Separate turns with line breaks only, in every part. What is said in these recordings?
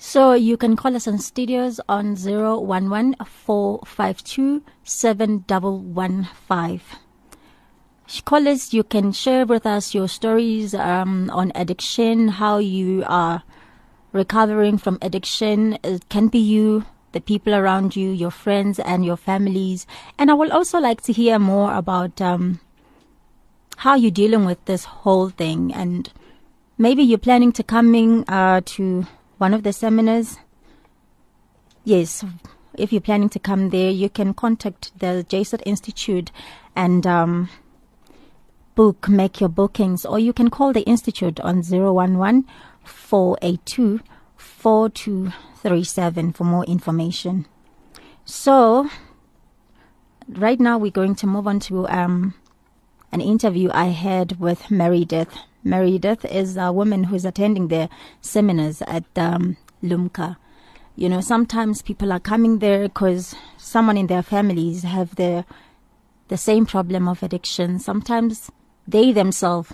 So you can call us on studios on 011 452 7115. Callers, you can share with us your stories um, on addiction, how you are recovering from addiction. It can be you, the people around you, your friends, and your families. And I would also like to hear more about um, how you're dealing with this whole thing. And maybe you're planning to coming uh, to one of the seminars. Yes, if you're planning to come there, you can contact the Jesuit Institute and um, book, make your bookings, or you can call the Institute on 011 482 4237 for more information. So, right now we're going to move on to um, an interview I had with Meredith. Meredith is a woman who's attending the seminars at um, Lumko. You know, sometimes people are coming there because someone in their families have the the same problem of addiction. Sometimes they themselves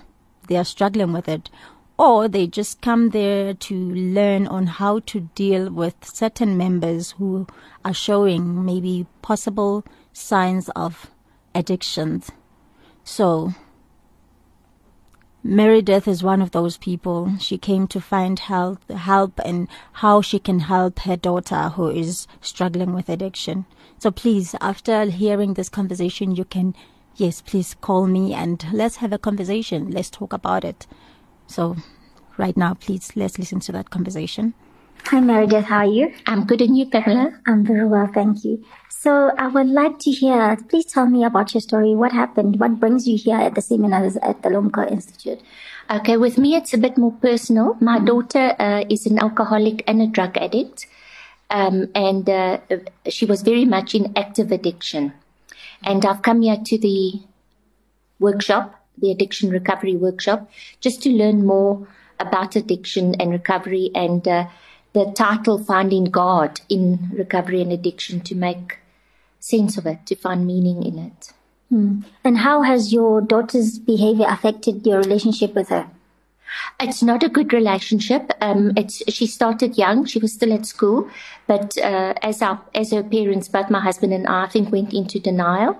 they are struggling with it, or they just come there to learn on how to deal with certain members who are showing maybe possible signs of addictions. So Meredith is one of those people. She came to find help, help and how she can help her daughter who is struggling with addiction. So please, after hearing this conversation, you can, yes, please call me and let's have a conversation. Let's talk about it. So right now, please, let's listen to that conversation.
Hi, Meredith. How are you?
I'm good and you, Pamela?
I'm very well, thank you. So I would like to hear, please tell me about your story. What happened? What brings you here at the seminars at the Lumko Institute?
Okay, with me, it's a bit more personal. My mm-hmm. daughter uh, is an alcoholic and a drug addict. Um, and uh, she was very much in active addiction. And I've come here to the workshop, the addiction recovery workshop, just to learn more about addiction and recovery and uh, the title Finding God in Recovery and Addiction to make sense of it, to find meaning in it.
Hmm. And how has your daughter's behavior affected your relationship with her?
It's not a good relationship. Um, it's she started young. She was still at school, but uh, as our as her parents, both my husband and I, I think went into denial,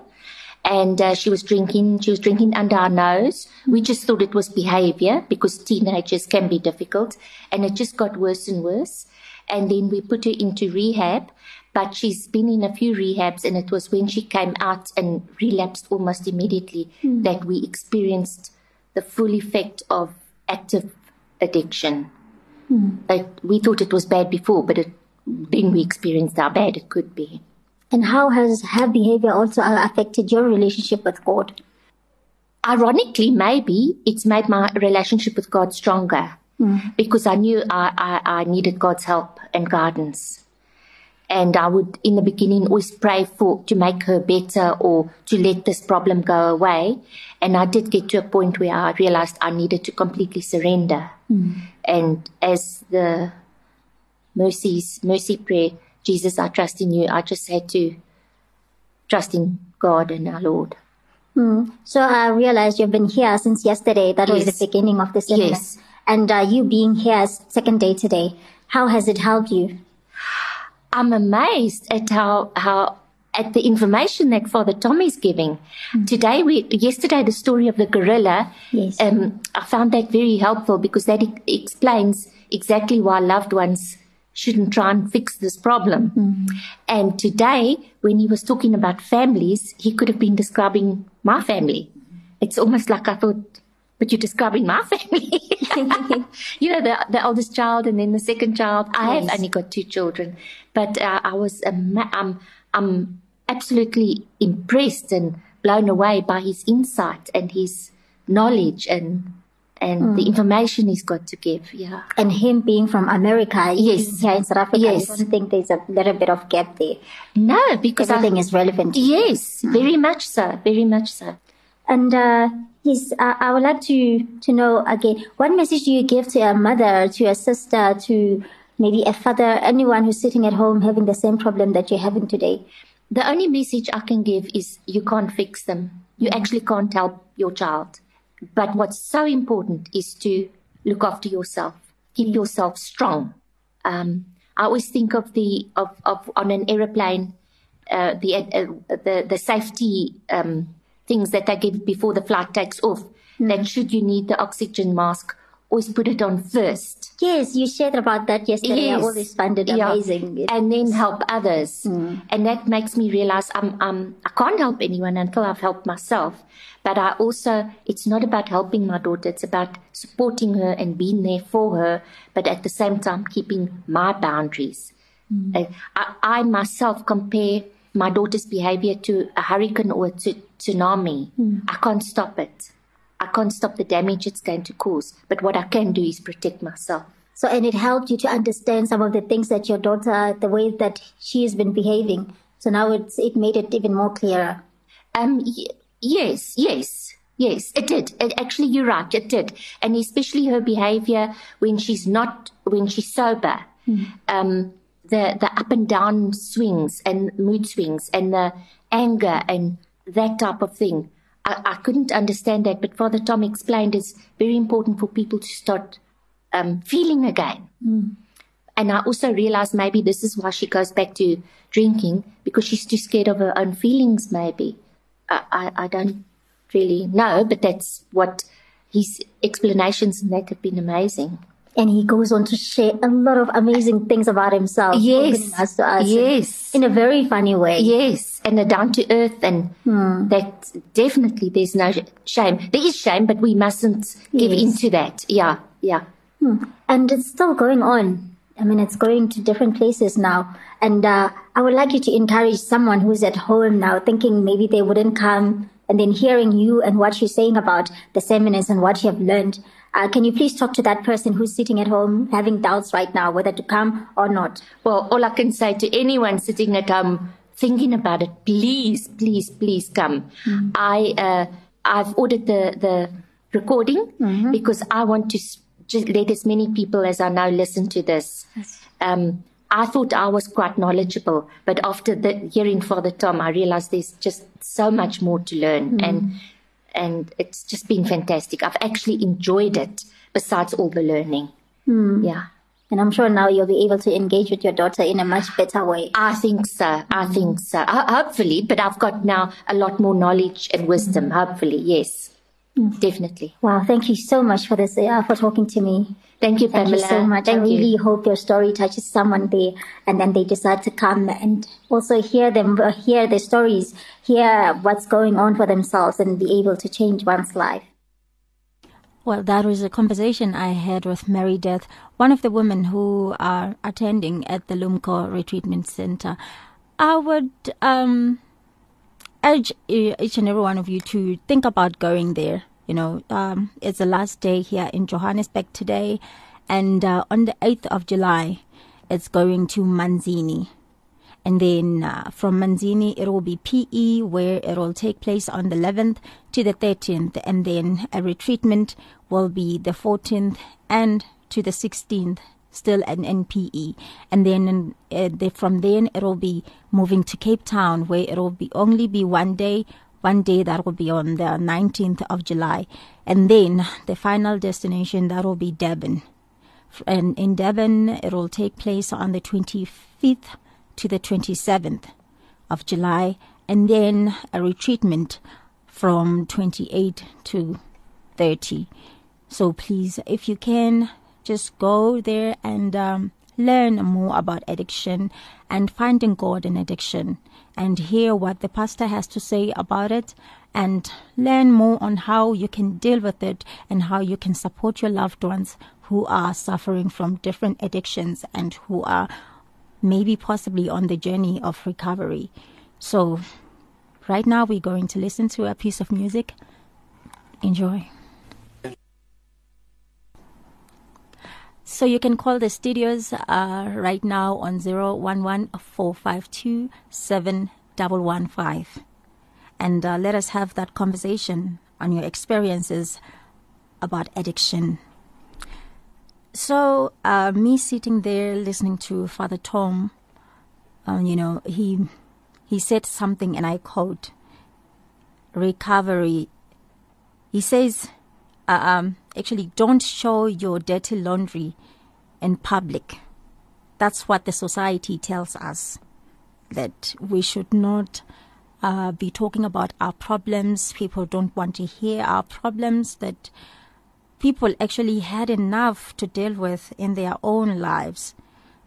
and uh, she was drinking. She was drinking under our nose. We just thought it was behavior because teenagers can be difficult, and it just got worse and worse. And then we put her into rehab, but she's been in a few rehabs and it was when she came out and relapsed almost immediately mm. that we experienced the full effect of active addiction. Mm. we thought it was bad before, but it, then we experienced how bad it could be.
And how has her behavior also affected your relationship with God?
Ironically, maybe it's made my relationship with God stronger mm. because I knew I, I, I needed God's help and guidance and I would in the beginning always pray for to make her better or to let this problem go away. And I did get to a point where I realized I needed to completely surrender. Mm. And as the mercies mercy prayer, Jesus, I trust in you. I just had to trust in God and our Lord.
Mm. So I realized you've been here since yesterday. That yes. was the beginning of the seminar. Yes. And uh, you being here second day today, how has it helped you?
I'm amazed at how, how, at the information that Father Tommy's giving. Mm. Today, we, yesterday, the story of the gorilla, yes. um, I found that very helpful because that e- explains exactly why loved ones shouldn't try and fix this problem. Mm. And today, when he was talking about families, he could have been describing my family. It's almost like I thought, but you're describing my family. you know, the, the oldest child and then the second child. Yes. I have only got two children, but uh, I was, um, I'm, I'm absolutely impressed and blown away by his insight and his knowledge and and mm. the information he's got to give. Yeah.
And him being from America, yes, here in South Africa, yes. I don't think there's a little bit of gap there.
No, because
everything I, is relevant.
Yes, mm. very much so, very much so.
And uh, yes, uh, I would like to to know again, what message do you give to a mother, to a sister, to maybe a father, anyone who's sitting at home having the same problem that you're having today?
The only message I can give is you can't fix them. You mm-hmm. actually can't help your child. But what's so important is to look after yourself, keep yourself strong. Um, I always think of the of, of on an aeroplane, uh, the uh, the the safety um, things that they give before the flight takes off. Mm. That should you need the oxygen mask, always put it on first.
Yes, you shared about that yesterday. Yes. I always found it yeah. amazing.
And then help others. Mm. And that makes me realize I'm, I'm, I can't help anyone until I've helped myself. But I also, it's not about helping my daughter. It's about supporting her and being there for her, but at the same time, keeping my boundaries. Mm. I, I myself compare my daughter's behavior to a hurricane or a tsunami. Mm. I can't stop it. Can't stop the damage it's going to cause. But what I can do is protect myself.
So, and it helped you to understand some of the things that your daughter, the way that she has been behaving. So now it's, it made it even more clearer.
Um, y- yes, yes, yes, it did. It, actually, you're right, it did. And especially her behavior when she's not, when she's sober. Mm. Um, the, the up and down swings and mood swings and the anger and that type of thing. I, I couldn't understand that, but Father Tom explained it's very important for people to start um, feeling again. Mm. And I also realized maybe this is why she goes back to drinking because she's too scared of her own feelings, maybe. I, I, I don't really know, but that's what his explanations and that have been amazing
and he goes on to share a lot of amazing things about himself.
Yes. Us us yes.
In, in, a very funny way.
Yes. And a down to earth and hmm. that definitely there's no shame. There is shame, but we mustn't give yes. into that. Yeah. Yeah.
Hmm. And it's still going on. I mean, it's going to different places now. And uh, I would like you to encourage someone who's at home now thinking maybe they wouldn't come and then hearing you and what you're saying about the seminars and what you have learned. Uh, can you please talk to that person who's sitting at home having doubts right now whether to come or not?
Well, all I can say to anyone sitting at home thinking about it, please, please, please come. Mm-hmm. I uh, I've ordered the the recording mm-hmm. because I want to just let as many people as I know listen to this. Yes. Um, I thought I was quite knowledgeable, but after the, hearing Father Tom, I realized there's just so much more to learn. Mm. And and it's just been fantastic. I've actually enjoyed it besides all the learning.
Mm.
Yeah.
And I'm sure now you'll be able to engage with your daughter in a much better way.
I think so. I think so. Hopefully, but I've got now a lot more knowledge and wisdom. Hopefully, yes. Definitely.
Wow. Thank you so much for this, uh, for talking to me.
Thank you,
Pamela.
Thank
you so much.
Thank
I really you. hope your story touches someone there and then they decide to come and also hear them, uh, hear their stories, hear what's going on for themselves and be able to change one's life.
Well, that was a conversation I had with Meredith, one of the women who are attending at the Lumko Retreatment Center. I would um, urge each and every one of you to think about going there. You know, um, it's the last day here in Johannesburg today, and uh, on the 8th of July, it's going to Manzini. And then uh, from Manzini, it will be PE, where it will take place on the 11th to the 13th. And then a retreatment will be the 14th and to the 16th, still an NPE. And then uh, the, from then, it will be moving to Cape Town, where it will be only be one day. One day that will be on the 19th of July. And then the final destination, that will be Durban. And in Durban, it will take place on the 25th to the 27th of July, and then a retreatment from 28 to 30. So please, if you can, just go there and um, learn more about addiction and finding God in addiction and hear what the pastor has to say about it and learn more on how you can deal with it and how you can support your loved ones who are suffering from different addictions and who are maybe possibly on the journey of recovery. So, right now we're going to listen to a piece of music. Enjoy. So you can call the studios uh, right now on 011 and uh, let us have that conversation on your experiences about addiction. So, uh, me sitting there listening to Father Tom, um, you know, he he said something, and I quote: "Recovery." He says, uh, um, "Actually, don't show your dirty laundry in public. that's what the society tells us that we should not uh, be talking about our problems. People don't want to hear our problems. That people actually had enough to deal with in their own lives.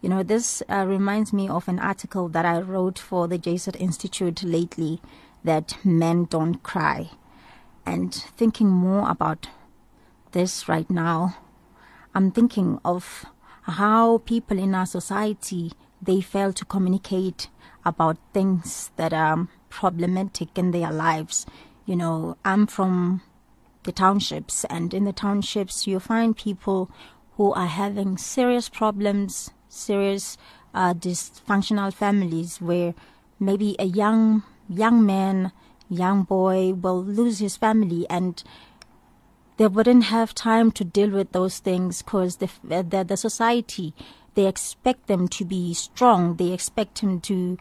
You know, this uh, reminds me of an article that I wrote for the Jesuit Institute lately that men don't cry. And thinking more about this right now, I'm thinking of how people in our society they fail to communicate about things that are problematic in their lives. You know, I'm from the townships, and in the townships, you find people who are having serious problems, serious uh, dysfunctional families where maybe a young young man, young boy will lose his family and they wouldn't have time to deal with those things because the, the, the society they expect them to be strong. They expect him to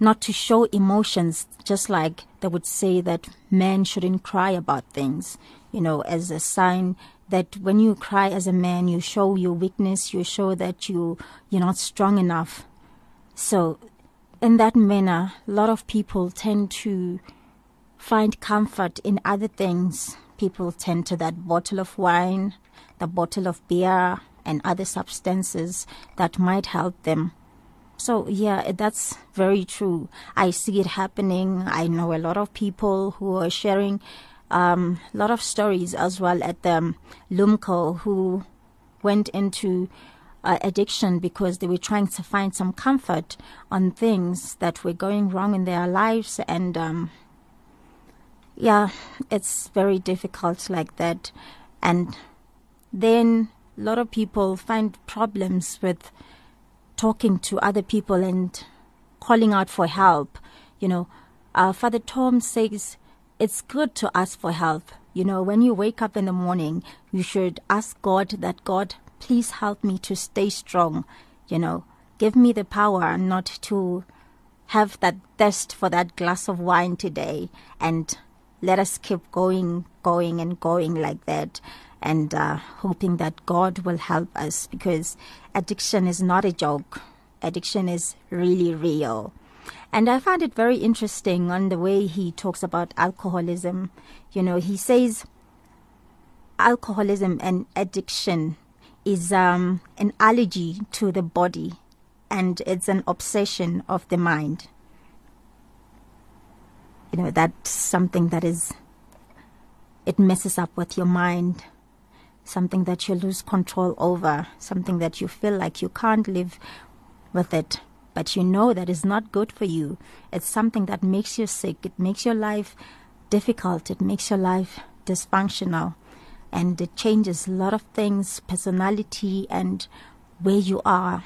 not to show emotions, just like they would say that men shouldn't cry about things, you know, as a sign that when you cry as a man, you show your weakness, you show that you you're not strong enough. So, in that manner, a lot of people tend to find comfort in other things people tend to that bottle of wine, the bottle of beer, and other substances that might help them. So, yeah, that's very true. I see it happening. I know a lot of people who are sharing um, a lot of stories as well at the Lumko who went into uh, addiction because they were trying to find some comfort on things that were going wrong in their lives and um, yeah, it's very difficult like that. And then a lot of people find problems with talking to other people and calling out for help. You know, uh, Father Tom says it's good to ask for help. You know, when you wake up in the morning, you should ask God that God, please help me to stay strong. You know, give me the power not to have that thirst for that glass of wine today and let us keep going, going, and going like that, and uh, hoping that God will help us because addiction is not a joke. Addiction is really real. And I found it very interesting on the way he talks about alcoholism. You know, he says alcoholism and addiction is um, an allergy to the body and it's an obsession of the mind you know that's something that is it messes up with your mind something that you lose control over something that you feel like you can't live with it but you know that is not good for you. It's something that makes you sick. It makes your life difficult. It makes your life dysfunctional. And it changes a lot of things personality and where you are.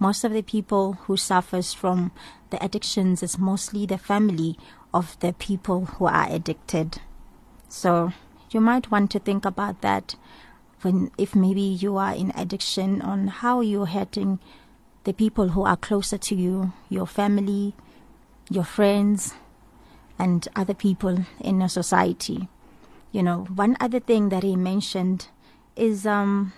Most of the people who suffers from the addictions is mostly the family of the people who are addicted. So you might want to think about that when if maybe you are in addiction on how you're hurting the people who are closer to you, your family, your friends, and other people in a society. You know, one other thing that he mentioned is um,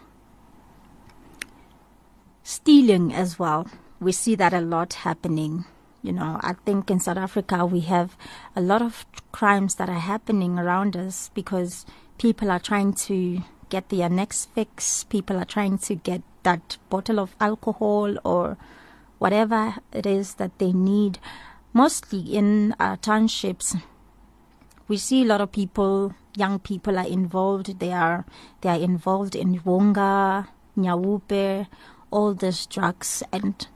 stealing as well. We see that a lot happening you know, I think in South Africa we have a lot of crimes that are happening around us because people are trying to get their next fix. People are trying to get that bottle of alcohol or whatever it is that they need. Mostly in uh, townships, we see a lot of people, young people are involved. They are they are involved in whoonga, nyaope, all these drugs, and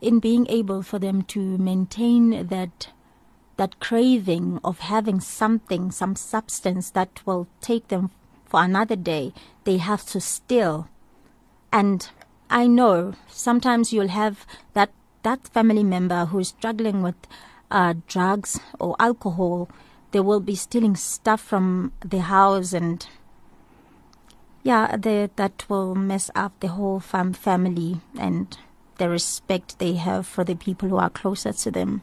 in being able for them to maintain that that craving of having something, some substance that will take them for another day, they have to steal. And I know sometimes you'll have that that family member who's struggling with uh, drugs or alcohol. They will be stealing stuff from the house, and yeah, they, that will mess up the whole fam- family and the respect they have for the people who are closer to them.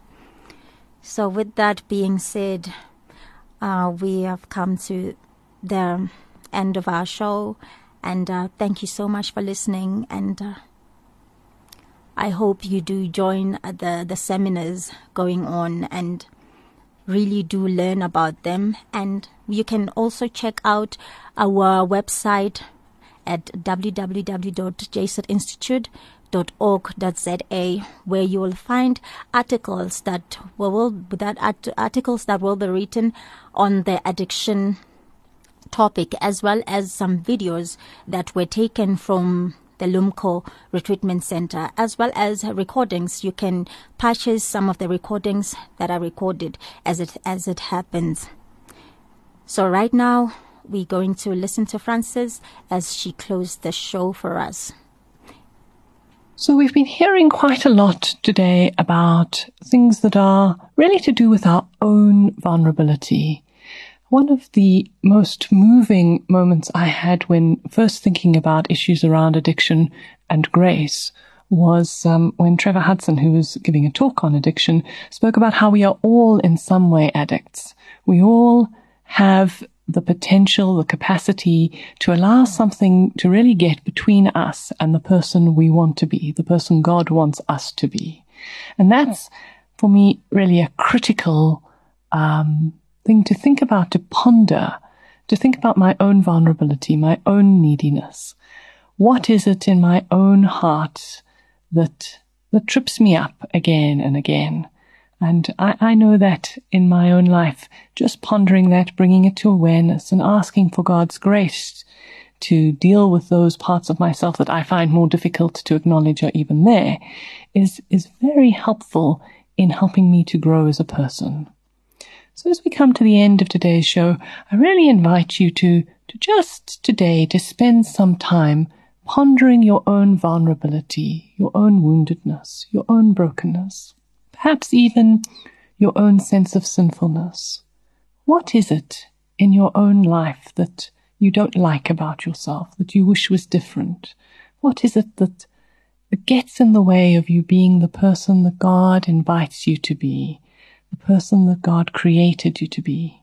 So, with that being said, uh, we have come to the end of our show, and uh, thank you so much for listening. And uh, I hope you do join the, the seminars going on and really do learn about them. And you can also check out our website at www.jesuitinstitute.org.za where you will find articles that will that articles that will be written on the addiction topic as well as some videos that were taken from the Lumko Retreatment Center, as well as recordings. You can purchase some of the recordings that are recorded as it as it happens. So right now we're going to listen to Frances as she closed the show for us.
So we've been hearing quite a lot today about things that are really to do with our own vulnerability one of the most moving moments I had when first thinking about issues around addiction and grace was um, when Trevor Hudson, who was giving a talk on addiction, spoke about how we are all in some way addicts. We all have the potential, the capacity to allow something to really get between us and the person we want to be, the person God wants us to be. And that's, for me, really a critical um, thing to think about, to ponder, to think about my own vulnerability, my own neediness. What is it in my own heart that, that trips me up again and again? And I, I know that in my own life, just pondering that, bringing it to awareness and asking for God's grace to deal with those parts of myself that I find more difficult to acknowledge are even there is, is very helpful in helping me to grow as a person. So as we come to the end of today's show, I really invite you to, to just today to spend some time pondering your own vulnerability, your own woundedness, your own brokenness, perhaps even your own sense of sinfulness. What is it in your own life that you don't like about yourself, that you wish was different? What is it that, gets in the way of you being the person that God invites you to be? the person that God created you to be.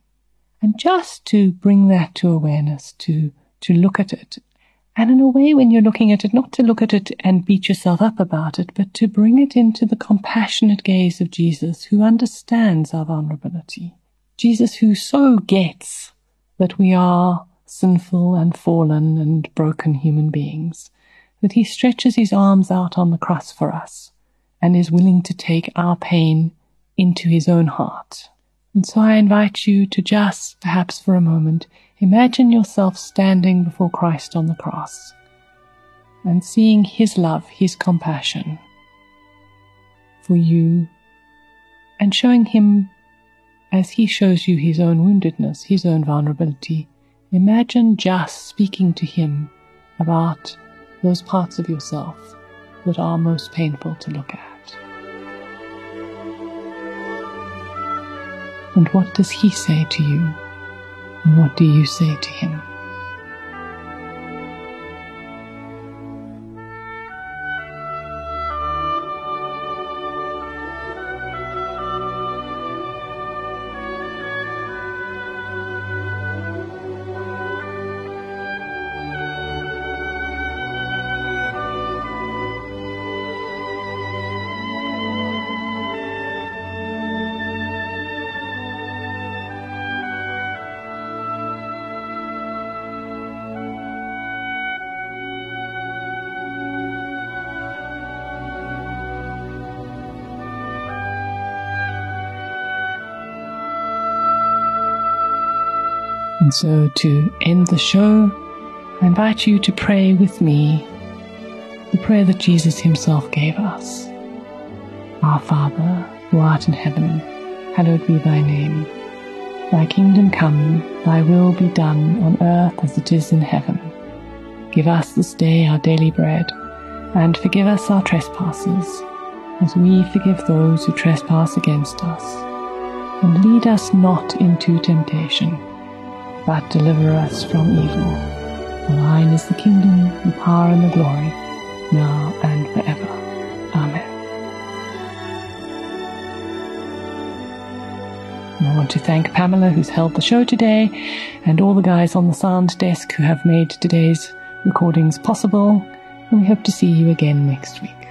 And just to bring that to awareness, to, to look at it. And in a way, when you're looking at it, not to look at it and beat yourself up about it, but to bring it into the compassionate gaze of Jesus, who understands our vulnerability. Jesus, who so gets that we are sinful and fallen and broken human beings, that he stretches his arms out on the cross for us and is willing to take our pain into his own heart. And so I invite you to just, perhaps for a moment, imagine yourself standing before Christ on the cross and seeing his love, his compassion for you and showing him as he shows you his own woundedness, his own vulnerability. Imagine just speaking to him about those parts of yourself that are most painful to look at. And what does he say to you? What do you say to him? And so, to end the show, I invite you to pray with me the prayer that Jesus Himself gave us Our Father, who art in heaven, hallowed be thy name. Thy kingdom come, thy will be done on earth as it is in heaven. Give us this day our daily bread, and forgive us our trespasses, as we forgive those who trespass against us. And lead us not into temptation but deliver us from evil. For thine is the kingdom, the power, and the glory, now and forever. Amen. I want to thank Pamela, who's held the show today, and all the guys on the sound desk who have made today's recordings possible. And we hope to see you again next week.